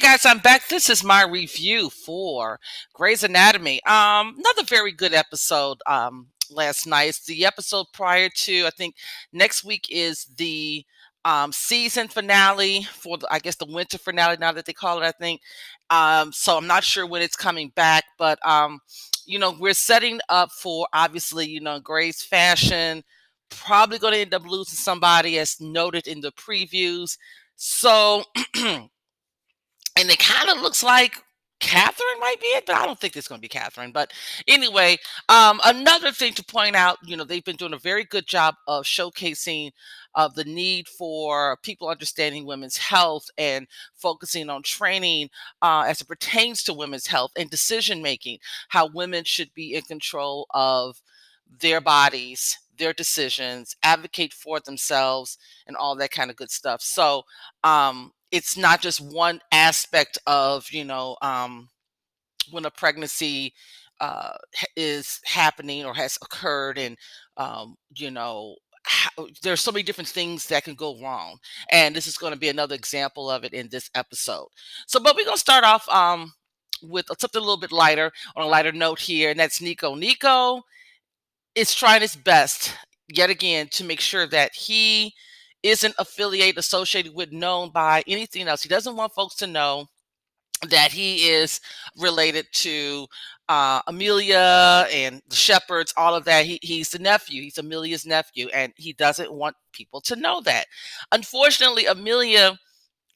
guys, I'm back. This is my review for Grey's Anatomy. Um, another very good episode um last night. It's the episode prior to I think next week is the um season finale for the, I guess the winter finale now that they call it, I think. Um, so I'm not sure when it's coming back, but um, you know, we're setting up for obviously, you know, Grey's fashion, probably gonna end up losing somebody as noted in the previews. So and it kind of looks like Catherine might be it, but I don't think it's going to be Catherine. But anyway, um, another thing to point out, you know, they've been doing a very good job of showcasing of the need for people understanding women's health and focusing on training uh, as it pertains to women's health and decision making, how women should be in control of their bodies, their decisions, advocate for themselves, and all that kind of good stuff. So, um, it's not just one aspect of you know um, when a pregnancy uh, is happening or has occurred and um, you know how, there's so many different things that can go wrong and this is going to be another example of it in this episode. So but we're going to start off um, with something a little bit lighter on a lighter note here and that's nico. Nico is trying his best yet again to make sure that he isn't affiliated, associated with, known by anything else. He doesn't want folks to know that he is related to uh, Amelia and the Shepherds, all of that. He, he's the nephew. He's Amelia's nephew, and he doesn't want people to know that. Unfortunately, Amelia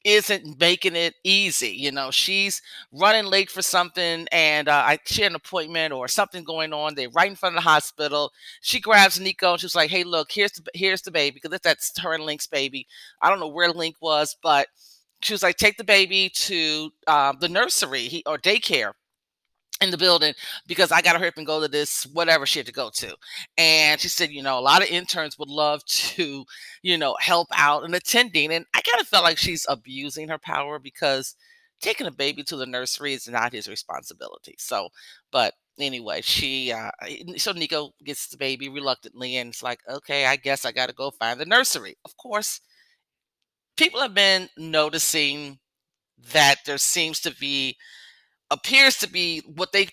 isn't making it easy. You know, she's running late for something, and uh, I she had an appointment or something going on. They're right in front of the hospital. She grabs Nico and she's like, "Hey, look, here's the here's the baby because that's her and Link's baby. I don't know where Link was, but." She was like, take the baby to uh, the nursery he, or daycare in the building because I got to hurry up and go to this whatever she had to go to. And she said, you know, a lot of interns would love to, you know, help out and attending. And I kind of felt like she's abusing her power because taking a baby to the nursery is not his responsibility. So, but anyway, she uh so Nico gets the baby reluctantly and it's like, okay, I guess I got to go find the nursery. Of course, people have been noticing that there seems to be appears to be what they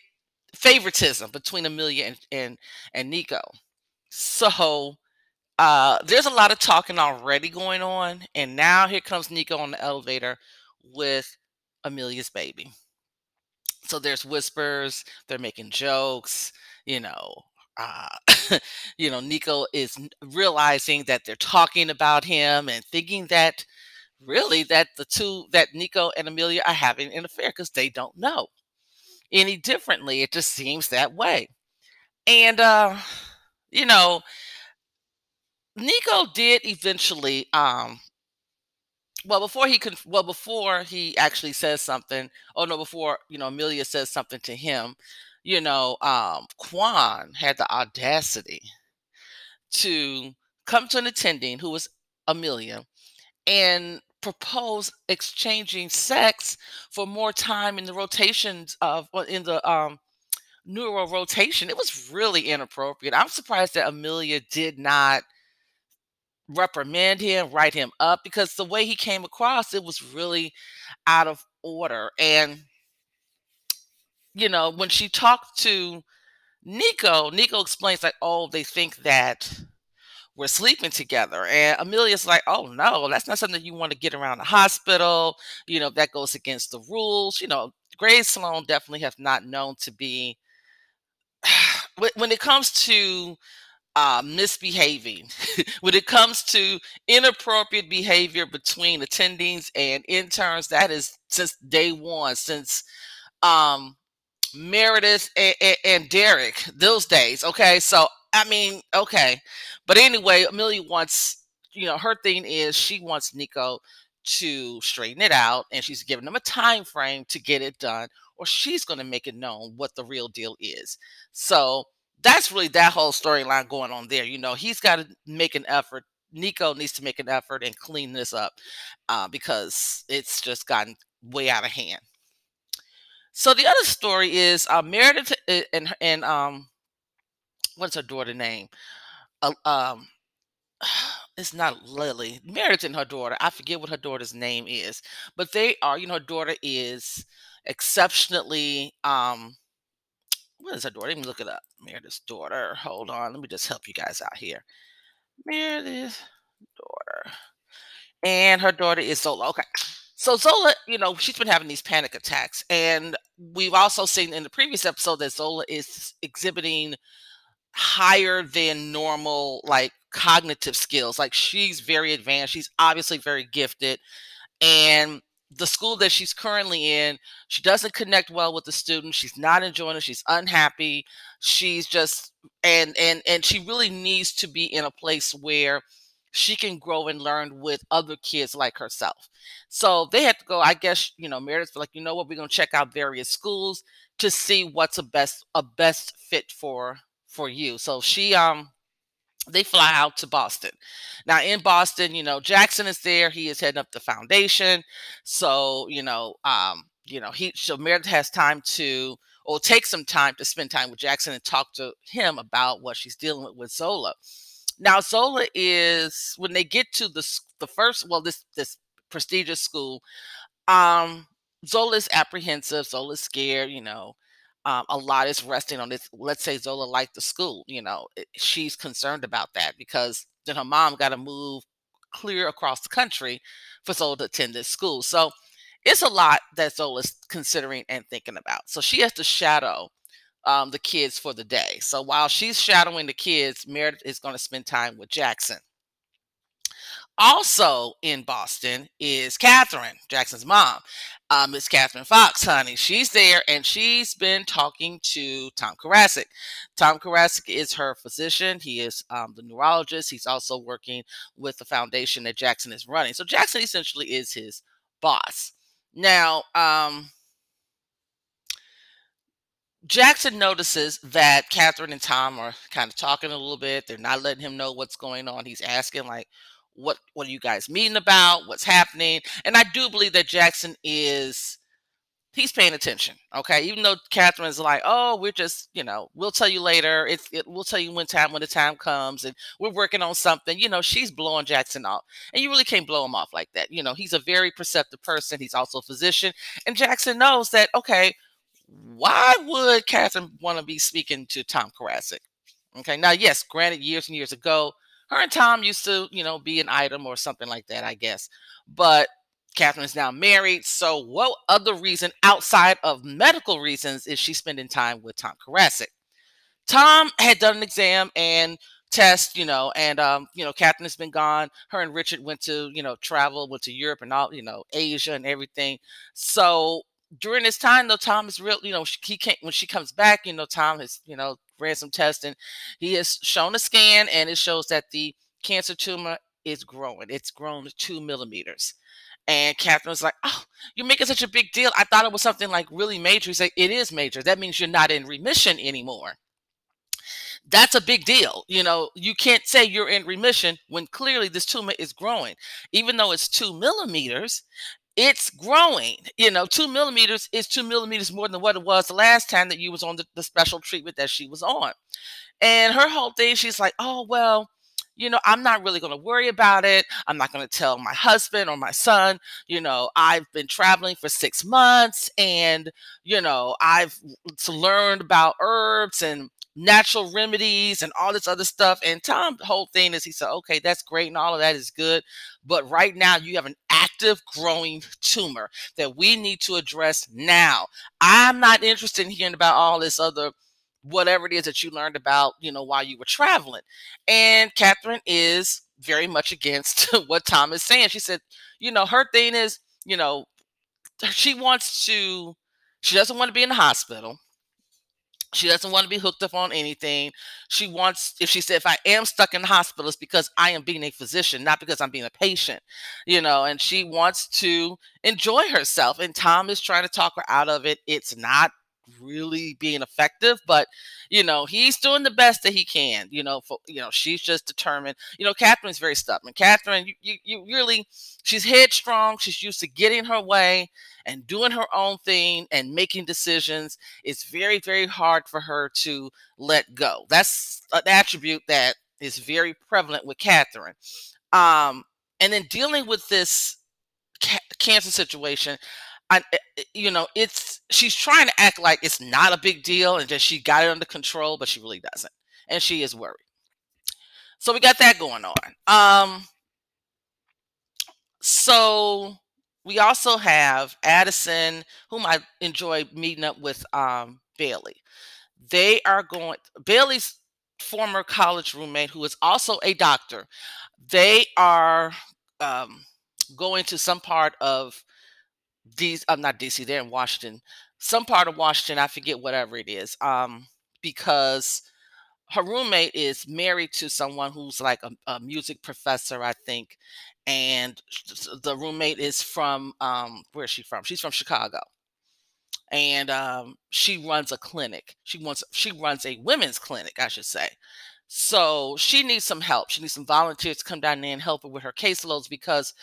favoritism between Amelia and and, and Nico. So uh, there's a lot of talking already going on, and now here comes Nico on the elevator with Amelia's baby. So there's whispers, they're making jokes, you know. Uh, you know, Nico is realizing that they're talking about him and thinking that really that the two that Nico and Amelia are having an affair because they don't know any differently. It just seems that way. And uh, you know, Nico did eventually um well before he could well before he actually says something oh no before you know amelia says something to him you know um Kwan had the audacity to come to an attending who was amelia and propose exchanging sex for more time in the rotations of in the um neural rotation. It was really inappropriate. I'm surprised that amelia did not reprimand him write him up because the way he came across it was really out of order. And you know when she talked to nico nico explains like oh they think that we're sleeping together. And Amelia's like, oh no, that's not something you want to get around the hospital. You know, that goes against the rules. You know, Grace Sloan definitely have not known to be when it comes to uh, misbehaving, when it comes to inappropriate behavior between attendings and interns, that is since day one, since um, Meredith and, and, and Derek, those days. Okay, so I mean, okay. But anyway, Amelia wants, you know, her thing is she wants Nico to straighten it out and she's giving him a time frame to get it done or she's going to make it known what the real deal is. So that's really that whole storyline going on there. You know, he's got to make an effort. Nico needs to make an effort and clean this up uh, because it's just gotten way out of hand. So the other story is uh, Meredith eh, and and um what's her daughter name? Uh, um, it's not Lily. Meredith and her daughter. I forget what her daughter's name is, but they are. You know, her daughter is exceptionally. Um, what is her daughter? Let me look it up. Meredith's daughter. Hold on. Let me just help you guys out here. Meredith's daughter, and her daughter is Zola. Okay. So Zola, you know, she's been having these panic attacks, and we've also seen in the previous episode that Zola is exhibiting higher than normal like cognitive skills like she's very advanced she's obviously very gifted and the school that she's currently in she doesn't connect well with the students she's not enjoying it she's unhappy she's just and and and she really needs to be in a place where she can grow and learn with other kids like herself. So they had to go i guess you know meredith's like you know what? We're to check out various schools to see what's a best a best fit for for you. So she um they fly out to Boston. Now in Boston, you know, Jackson is there. He is heading up the foundation. So, you know, um, you know, he so Meredith has time to or take some time to spend time with Jackson and talk to him about what she's dealing with with Zola. Now Zola is when they get to the the first well this this prestigious school, um Zola is apprehensive, Zola is scared, you know um, a lot is resting on this. Let's say Zola liked the school, you know, she's concerned about that because then her mom got to move clear across the country for Zola to attend this school. So it's a lot that Zola's considering and thinking about. So she has to shadow um, the kids for the day. So while she's shadowing the kids, Meredith is going to spend time with Jackson. Also in Boston is Catherine, Jackson's mom. Uh, Miss Catherine Fox, honey. She's there and she's been talking to Tom Koracick. Tom Koracick is her physician. He is um, the neurologist. He's also working with the foundation that Jackson is running. So Jackson essentially is his boss. Now, um, Jackson notices that Catherine and Tom are kind of talking a little bit. They're not letting him know what's going on. He's asking, like, what what are you guys meeting about? What's happening? And i do believe that jackson is he's paying attention okay? Even though catherine's like oh we're just you know we'll tell you later. It's it, we'll tell you when time when the time comes and we're working on something. You know she's blowing jackson off. And you really can't blow him off like that. You know he's a very perceptive person. He's also a physician. And jackson knows that okay why would catherine want to be speaking to tom koracick okay now yes granted years and years ago her and Tom used to, you know, be an item or something like that, I guess. But Catherine is now married. So, what other reason outside of medical reasons is she spending time with Tom Koracick? Tom had done an exam and test, you know, and um, you know, Catherine has been gone. Her and Richard went to, you know, travel, went to Europe and all, you know, Asia and everything. So during this time, though, Tom is real, you know, he can't when she comes back, you know, Tom has, you know, ran some tests and he has shown a scan and it shows that the cancer tumor is growing. It's grown to two millimeters. And Catherine was like, Oh, you're making such a big deal. I thought it was something like really major. He's like, It is major. That means you're not in remission anymore. That's a big deal. You know, you can't say you're in remission when clearly this tumor is growing. Even though it's two millimeters, it's growing. You know, two millimeters is two millimeters more than what it was the last time that you was on the, the special treatment that she was on. And her whole thing, she's like, oh, well, you know, I'm not really going to worry about it. I'm not going to tell my husband or my son, you know, I've been traveling for six months and, you know, I've learned about herbs and natural remedies and all this other stuff. And Tom, the whole thing is he said, okay, that's great and all of that is good. But right now you have an active growing tumor that we need to address now. I'm not interested in hearing about all this other whatever it is that you learned about, you know, while you were traveling. And Catherine is very much against what Tom is saying. She said, you know, her thing is, you know, she wants to, she doesn't want to be in the hospital. She doesn't want to be hooked up on anything. She wants, if she said, if I am stuck in the hospital, it's because I am being a physician, not because I'm being a patient, you know, and she wants to enjoy herself. And Tom is trying to talk her out of it. It's not really being effective but you know he's doing the best that he can you know for you know she's just determined you know catherine's very stubborn. Catherine you, you, you really she's headstrong she's used to getting her way and doing her own thing and making decisions. It's very very hard for her to let go. That's an attribute that is very prevalent with catherine. Um, and then dealing with this ca- cancer situation, I, eh, eh, you know, it's she's trying to act like it's not a big deal and that she got it under control, but she really doesn't, and she is worried. So we got that going on. Um, so we also have Addison, whom I enjoy meeting up with um, Bailey. They are going, Bailey's former college roommate, who is also a doctor, they are um, going to some part of these, I'm not DC, they're in Washington, some part of Washington, I forget whatever it is, um, because her roommate is married to someone who's like a, a music professor, I think, and the roommate is from um, where's she from? She's from Chicago, and um, she runs a clinic. She wants she runs a women's clinic, I should say. So she needs some help. She needs some volunteers to come down there and help her with her caseloads because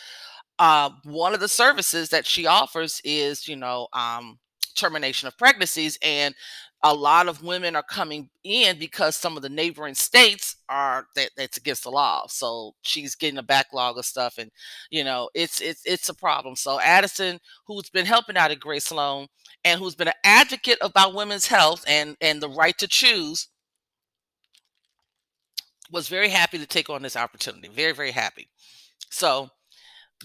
uh, one of the services that she offers is, you know, um, termination of pregnancies, and a lot of women are coming in because some of the neighboring states are that that's against the law. So she's getting a backlog of stuff, and you know it's it's it's a problem. So Addison, who's been helping out at Grace Sloan and who's been an advocate about women's health and and the right to choose, was very happy to take on this opportunity. Very very happy. So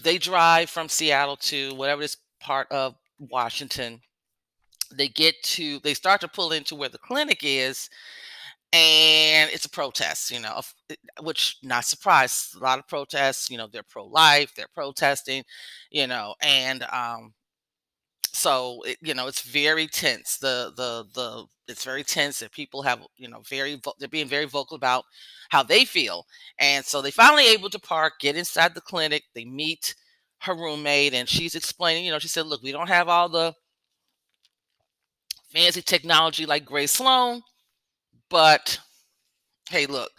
they drive from Seattle to whatever this part of Washington. They get to they start to pull into where the clinic is and it's a protest you know which not surprised a lot of protests you know they're pro-life they're protesting you know and um so it, you know it's very tense the the the it's very tense and people have you know very they're being very vocal about how they feel and so they finally able to park get inside the clinic they meet her roommate and she's explaining you know she said look we don't have all the fancy technology like Grace Sloan, but hey, look,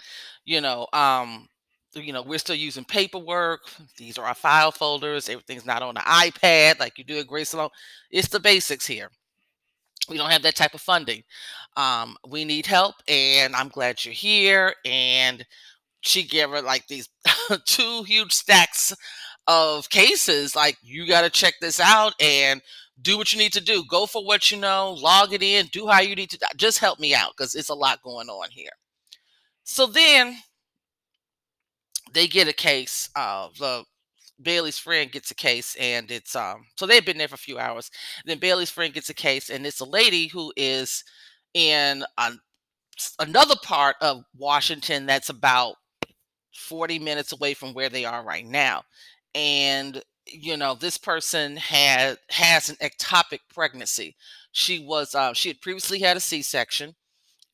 you know, um, you know, we're still using paperwork. These are our file folders. Everything's not on the iPad like you do at Grace Sloan. It's the basics here. We don't have that type of funding. Um, we need help, and I'm glad you're here. And she gave her like these two huge stacks of cases. Like, you got to check this out. And do what you need to do. Go for what you know, log it in, do how you need to. Just help me out because it's a lot going on here. So then they get a case. Uh, the Bailey's friend gets a case, and it's um. So they've been there for a few hours. Then Bailey's friend gets a case, and it's a lady who is in a, another part of Washington that's about 40 minutes away from where they are right now. And you know this person had has an ectopic pregnancy she was uh, she had previously had a c-section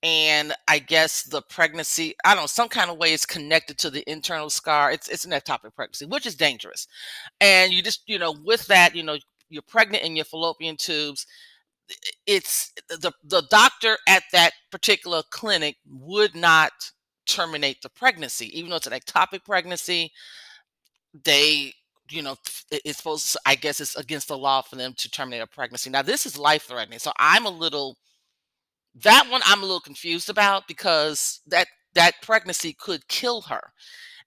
and i guess the pregnancy i don't know some kind of way is connected to the internal scar it's it's an ectopic pregnancy which is dangerous and you just you know with that you know you're pregnant in your fallopian tubes it's the the doctor at that particular clinic would not terminate the pregnancy even though it's an ectopic pregnancy they you know, it's supposed to, I guess it's against the law for them to terminate a pregnancy. Now, this is life threatening. So I'm a little, that one I'm a little confused about because that, that pregnancy could kill her.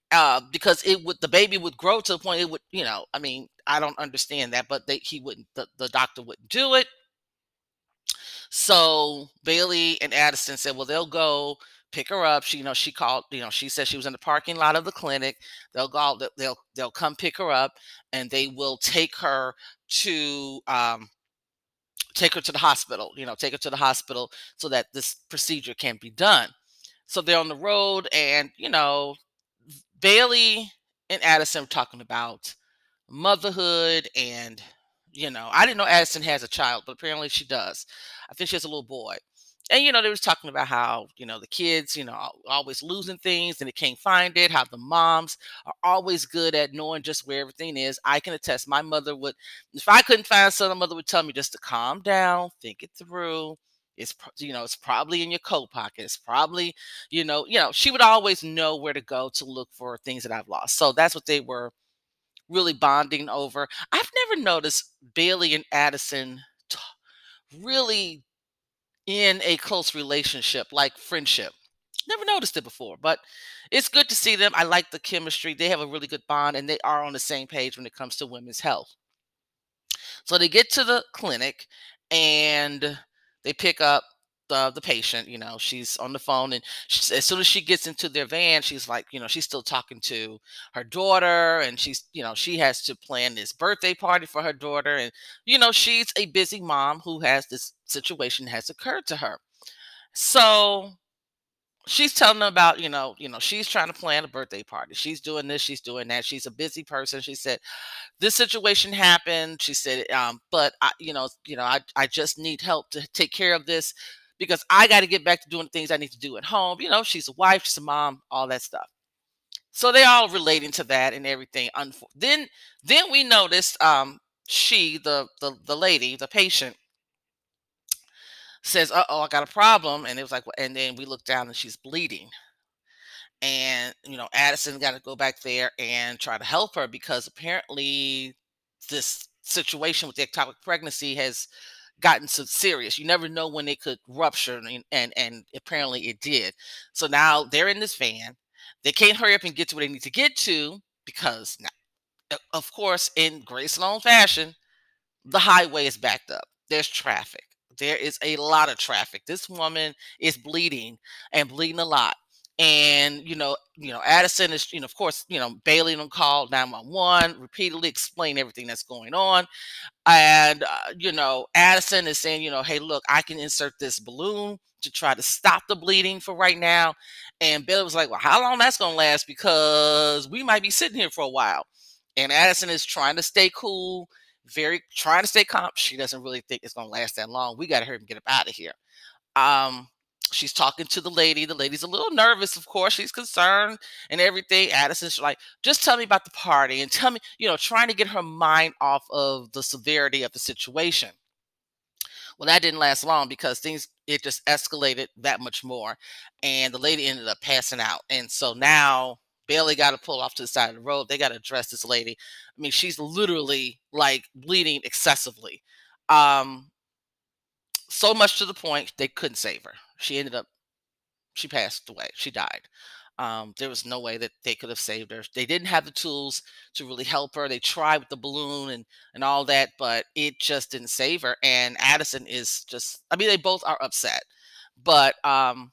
Uh, because it would, the baby would grow to the point it would, you know, I mean, I don't understand that, but they, he wouldn't, the, the doctor wouldn't do it. So Bailey and Addison said, well, they'll go pick her up. She, you know, she called, you know, she said she was in the parking lot of the clinic. They'll go, they'll, they'll come pick her up and they will take her to, um, take her to the hospital, you know, take her to the hospital so that this procedure can be done. So they're on the road and, you know, Bailey and Addison were talking about motherhood and, you know, I didn't know Addison has a child, but apparently she does. I think she has a little boy and you know they was talking about how you know the kids you know always losing things and they can't find it how the moms are always good at knowing just where everything is. I can attest my mother would if i couldn't find something mother would tell me just to calm down think it through. It's you know it's probably in your coat pocket it's probably you know you know she would always know where to go to look for things that i've lost. So that's what they were really bonding over. I've never noticed bailey and addison t- really in a close relationship like friendship never noticed it before, but it's good to see them. I like the chemistry. They have a really good bond and they are on the same page when it comes to women's health. So they get to the clinic and they pick up the the patient. You know, she's on the phone, and she, as soon as she gets into their van, she's like, you know, she's still talking to her daughter, and she's, you know, she has to plan this birthday party for her daughter, and you know, she's a busy mom who has this situation has occurred to her. So she's telling them about you know you know she's trying to plan a birthday party she's doing this she's doing that she's a busy person she said this situation happened she said um but i you know you know i, I just need help to take care of this because i got to get back to doing things i need to do at home you know she's a wife she's a mom all that stuff. So they all relating to that and everything then then we noticed um she the the, the lady the patient says, "Uh oh, I got a problem," and it was like, and then we look down and she's bleeding, and you know, Addison got to go back there and try to help her because apparently this situation with the ectopic pregnancy has gotten so serious. You never know when it could rupture, and and, and apparently it did. So now they're in this van. They can't hurry up and get to where they need to get to because now, of course, in Grey Sloan fashion, the highway is backed up. There's traffic. There is a lot of traffic. This woman is bleeding and bleeding a lot. And you know, you know, Addison is, you know, of course, you know, Bailey and call 911, repeatedly explain everything that's going on. And uh, you know, Addison is saying, you know, hey, look, I can insert this balloon to try to stop the bleeding for right now. And Bailey was like, well, how long that's gonna last? Because we might be sitting here for a while. And Addison is trying to stay cool very trying to stay calm. She doesn't really think it's gonna last that long. We gotta hurry and get up out of here. Um, she's talking to the lady. The lady's a little nervous, of course. She's concerned and everything. Addison's like, just tell me about the party and tell me, you know, trying to get her mind off of the severity of the situation. Well, that didn't last long because things it just escalated that much more, and the lady ended up passing out. And so now Bailey got to pull off to the side of the road. They got to address this lady. I mean, she's literally like bleeding excessively. Um, so much to the point they couldn't save her. She ended up, she passed away. She died. Um, there was no way that they could have saved her. They didn't have the tools to really help her. They tried with the balloon and and all that, but it just didn't save her. And Addison is just, I mean, they both are upset, but um,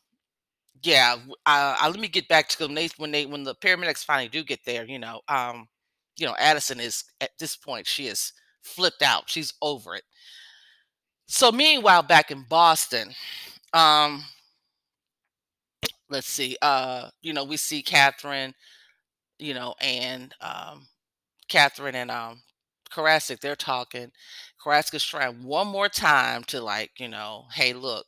yeah, uh, uh, let me get back to them. They, when they when the paramedics finally do get there, you know, um, you know, Addison is at this point she is flipped out. She's over it. So meanwhile, back in Boston, um, let's see, uh, you know, we see Catherine, you know, and um, Catherine and um, Koracick, they're talking. Koracick trying one more time to like, you know, hey, look,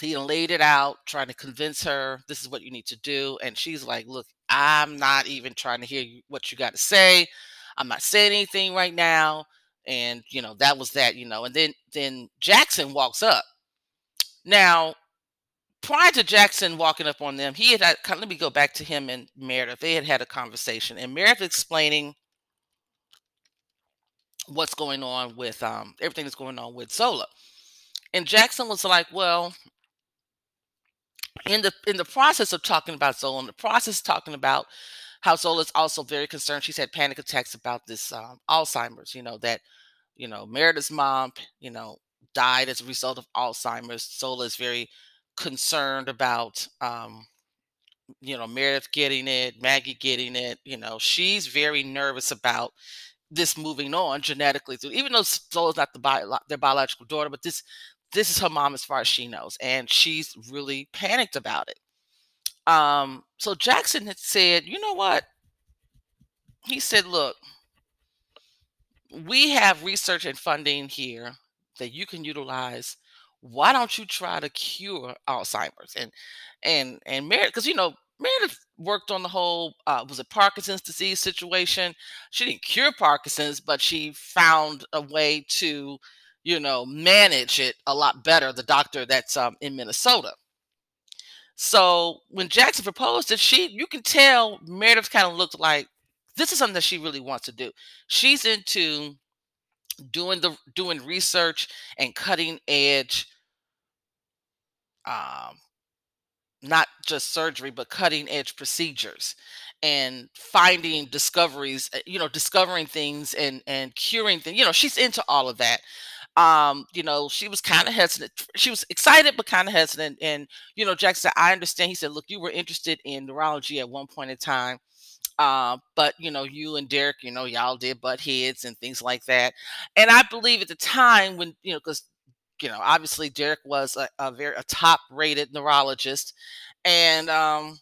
he laid it out, trying to convince her this is what you need to do. And she's like, Look, I'm not even trying to hear what you got to say. I'm not saying anything right now. And you know, that was that, you know. And then then Jackson walks up. Now, prior to Jackson walking up on them, he had, had let me go back to him and Meredith. They had had a conversation, and Meredith explaining what's going on with um everything that's going on with Zola. And Jackson was like, "Well, in the in the process of talking about Zola, in the process talking about how Zola is also very concerned. She's had panic attacks about this um, Alzheimer's. You know that you know Meredith's mom, you know, died as a result of Alzheimer's. Zola is very concerned about um, you know Meredith getting it, Maggie getting it. You know, she's very nervous about this moving on genetically even though Zola's not the bio, their biological daughter, but this this is her mom as far as she knows and she's really panicked about it um so jackson had said you know what he said look we have research and funding here that you can utilize why don't you try to cure alzheimer's and and and meredith because you know meredith worked on the whole uh, was it parkinson's disease situation she didn't cure parkinson's but she found a way to you know, manage it a lot better, the doctor that's um, in Minnesota. So when Jackson proposed it, she you can tell Meredith kind of looked like this is something that she really wants to do. She's into doing the doing research and cutting edge um, not just surgery, but cutting edge procedures and finding discoveries, uh, you know, discovering things and and curing things. You know, she's into all of that. Um, you know, she was kind of hesitant. She was excited but kind of hesitant. And you know, Jack said, "I understand." He said, "Look, you were interested in neurology at one point in time." Uh, but you know, you and Derek, you know, y'all did butt heads and things like that. And I believe at the time when you know, because you know, obviously Derek was a, a very a top rated neurologist, and um,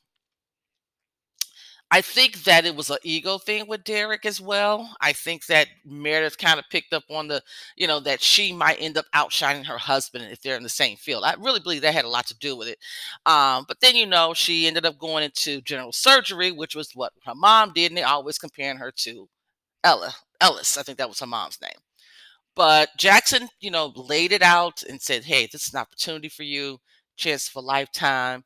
I think that it was an ego thing with Derek as well. I think that Meredith kind of picked up on the, you know, that she might end up outshining her husband if they're in the same field. I really believe that had a lot to do with it. Um, but then, you know, she ended up going into general surgery, which was what her mom did, and they always comparing her to Ella Ellis. I think that was her mom's name. But Jackson, you know, laid it out and said, "Hey, this is an opportunity for you, chance for lifetime."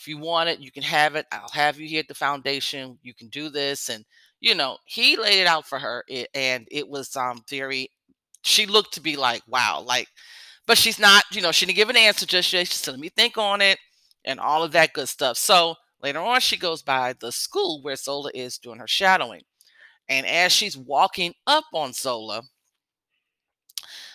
If you want it, you can have it. I'll have you here at the foundation. You can do this. And, you know, he laid it out for her. It, and it was um very, she looked to be like, wow, like, but she's not, you know, she didn't give an answer just yet. She said, let me think on it and all of that good stuff. So later on, she goes by the school where Zola is doing her shadowing. And as she's walking up on Zola,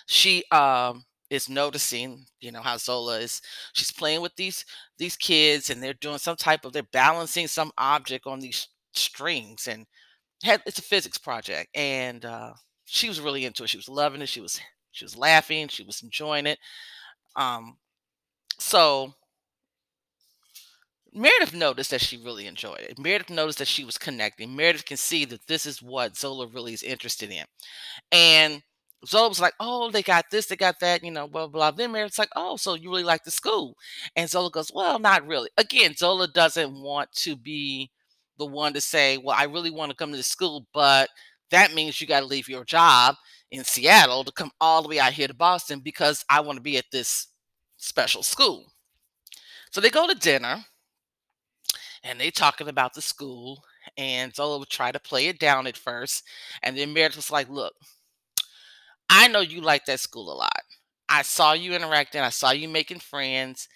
she um is noticing, you know, how Zola is she's playing with these these kids and they're doing some type of they're balancing some object on these strings and had, it's a physics project and uh she was really into it. She was loving it. She was she was laughing, she was enjoying it. Um so Meredith noticed that she really enjoyed it. Meredith noticed that she was connecting. Meredith can see that this is what Zola really is interested in. And Zola was like, "Oh, they got this, they got that, you know, blah blah." Then Meredith's like, "Oh, so you really like the school?" And Zola goes, "Well, not really." Again, Zola doesn't want to be the one to say, "Well, I really want to come to the school, but that means you got to leave your job in Seattle to come all the way out here to Boston because I want to be at this special school." So they go to dinner, and they talking about the school, and Zola would try to play it down at first, and then Meredith was like, "Look." I know you like that school a lot. I saw you interacting, I saw you making friends,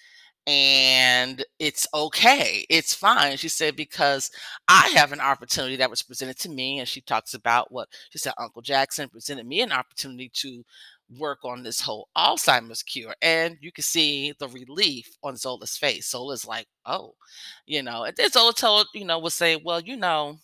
and it's okay. It's fine. She said, because I have an opportunity that was presented to me. And she talks about what she said Uncle Jackson presented me an opportunity to work on this whole Alzheimer's cure. And you can see the relief on Zola's face. Zola's like, oh, you know, and then Zola told, you know, was say, well, you know,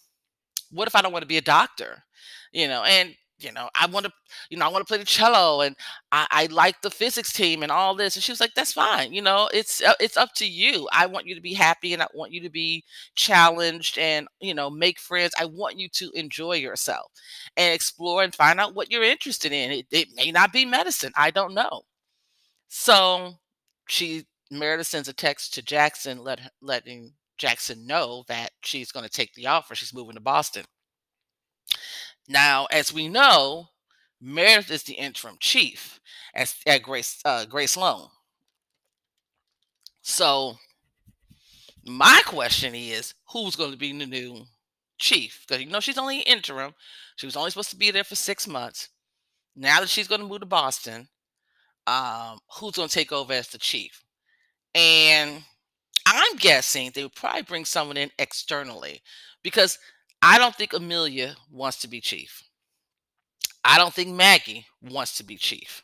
what if I don't want to be a doctor? You know, and you know, I want to, you know, I want to play the cello and I, I like the physics team and all this. And she was like, that's fine. You know, it's, uh, it's up to you. I want you to be happy and I want you to be challenged and, you know, make friends. I want you to enjoy yourself and explore and find out what you're interested in. It, it may not be medicine. I don't know. So she, Meredith sends a text to Jackson, let, letting Jackson know that she's going to take the offer. She's moving to Boston. Now, as we know, Meredith is the interim chief as, at Grace uh, Grace Sloan. So, my question is, who's going to be the new chief? Because you know she's only interim. She was only supposed to be there for six months. Now that she's going to move to Boston, um, who's going to take over as the chief? And I'm guessing they would probably bring someone in externally because I don't think Amelia wants to be chief. I don't think Maggie wants to be chief.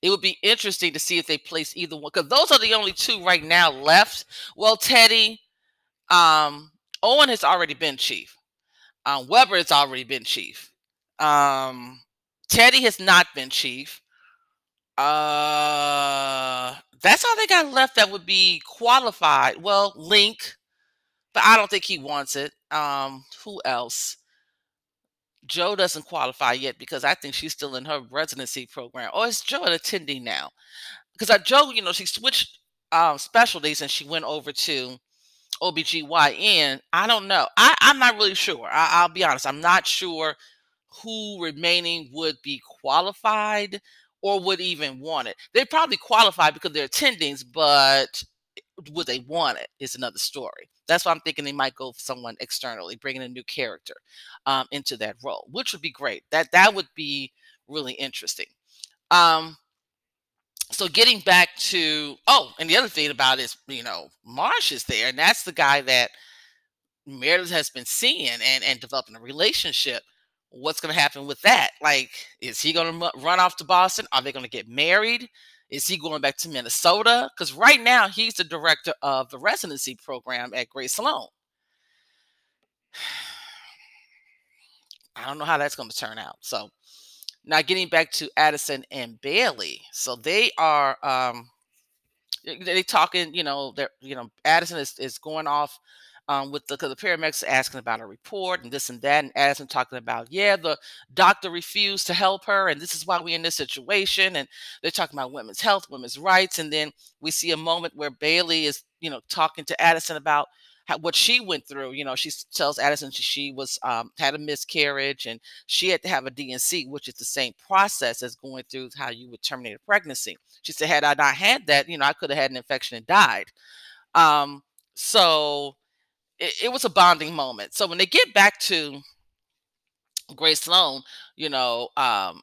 It would be interesting to see if they place either one because those are the only two right now left. Well, Teddy, um, Owen has already been chief. Um, Weber has already been chief. Um, Teddy has not been chief. Uh, that's all they got left that would be qualified. Well, Link, but I don't think he wants it. Um, who else? Jo doesn't qualify yet because I think she's still in her residency program. Or is Jo attending now? Because uh, Jo, you know, she switched um, specialties and she went over to OBGYN. I don't know. I, I'm not really sure. I, I'll be honest. I'm not sure who remaining would be qualified or would even want it. They probably qualify because they're attendings, but would they want it is another story. That's why I'm thinking they might go for someone externally, bringing a new character um, into that role, which would be great. That that would be really interesting. Um, so getting back to oh, and the other thing about is, you know, Marsh is there, and that's the guy that Meredith has been seeing and and developing a relationship. What's going to happen with that? Like, is he going to run off to Boston? Are they going to get married? Is he going back to Minnesota? Because right now he's the director of the residency program at Grace Sloan. I don't know how that's going to turn out. So now getting back to Addison and Bailey. So they are um they talking, you know, they're you know, Addison is, is going off um, with the the paramedics asking about a report and this and that, and Addison talking about, yeah, the doctor refused to help her, and this is why we're in this situation. And they're talking about women's health, women's rights, and then we see a moment where Bailey is, you know, talking to Addison about how, what she went through. You know, she tells Addison she, she was um, had a miscarriage and she had to have a D&C, which is the same process as going through how you would terminate a pregnancy. She said, had I not had that, you know, I could have had an infection and died. Um, so it, it was a bonding moment. So when they get back to Grey Sloan, you know, um,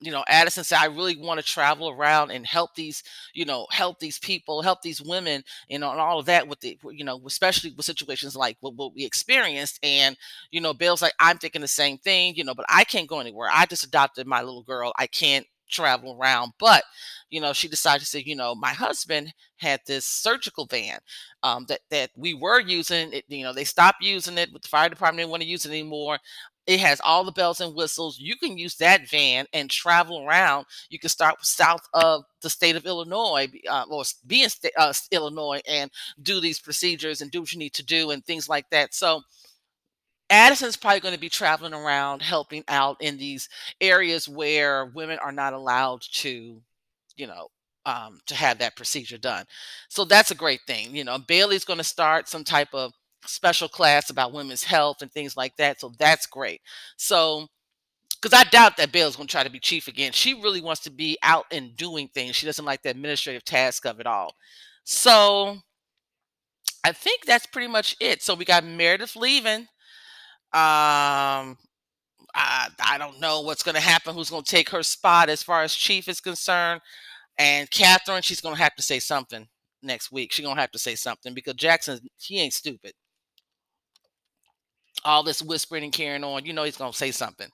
you know, Addison said, I really want to travel around and help these, you know, help these people, help these women, you know, and all of that with the, you know, especially with situations like what, what we experienced. And, you know, Bill's like, I'm thinking the same thing, you know, but I can't go anywhere. I just adopted my little girl. I can't travel around. But, you know, she decided to say, you know, my husband had this surgical van um, that that we were using. It, you know, they stopped using it with the fire department didn't want to use it anymore. It has all the bells and whistles. You can use that van and travel around. You can start south of the state of Illinois, uh, or be in st- uh, Illinois, and do these procedures and do what you need to do and things like that. So Addison's probably going to be traveling around helping out in these areas where women are not allowed to, you know, um, to have that procedure done. So that's a great thing. You know, Bailey's going to start some type of special class about women's health and things like that. So that's great. So, because I doubt that Bailey's going to try to be chief again. She really wants to be out and doing things. She doesn't like the administrative task of it all. So, I think that's pretty much it. So we got Meredith leaving. Um, I, I don't know what's going to happen, who's going to take her spot as far as chief is concerned. And Catherine, she's going to have to say something next week. She's going to have to say something because Jackson, he ain't stupid. All this whispering and carrying on, you know, he's going to say something.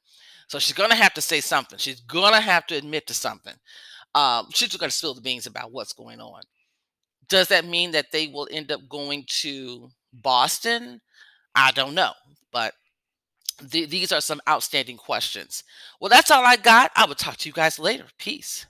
So she's going to have to say something. She's going to have to admit to something. Um, she's going to spill the beans about what's going on. Does that mean that they will end up going to Boston? I don't know. But th- these are some outstanding questions. Well, that's all I got. I will talk to you guys later. Peace.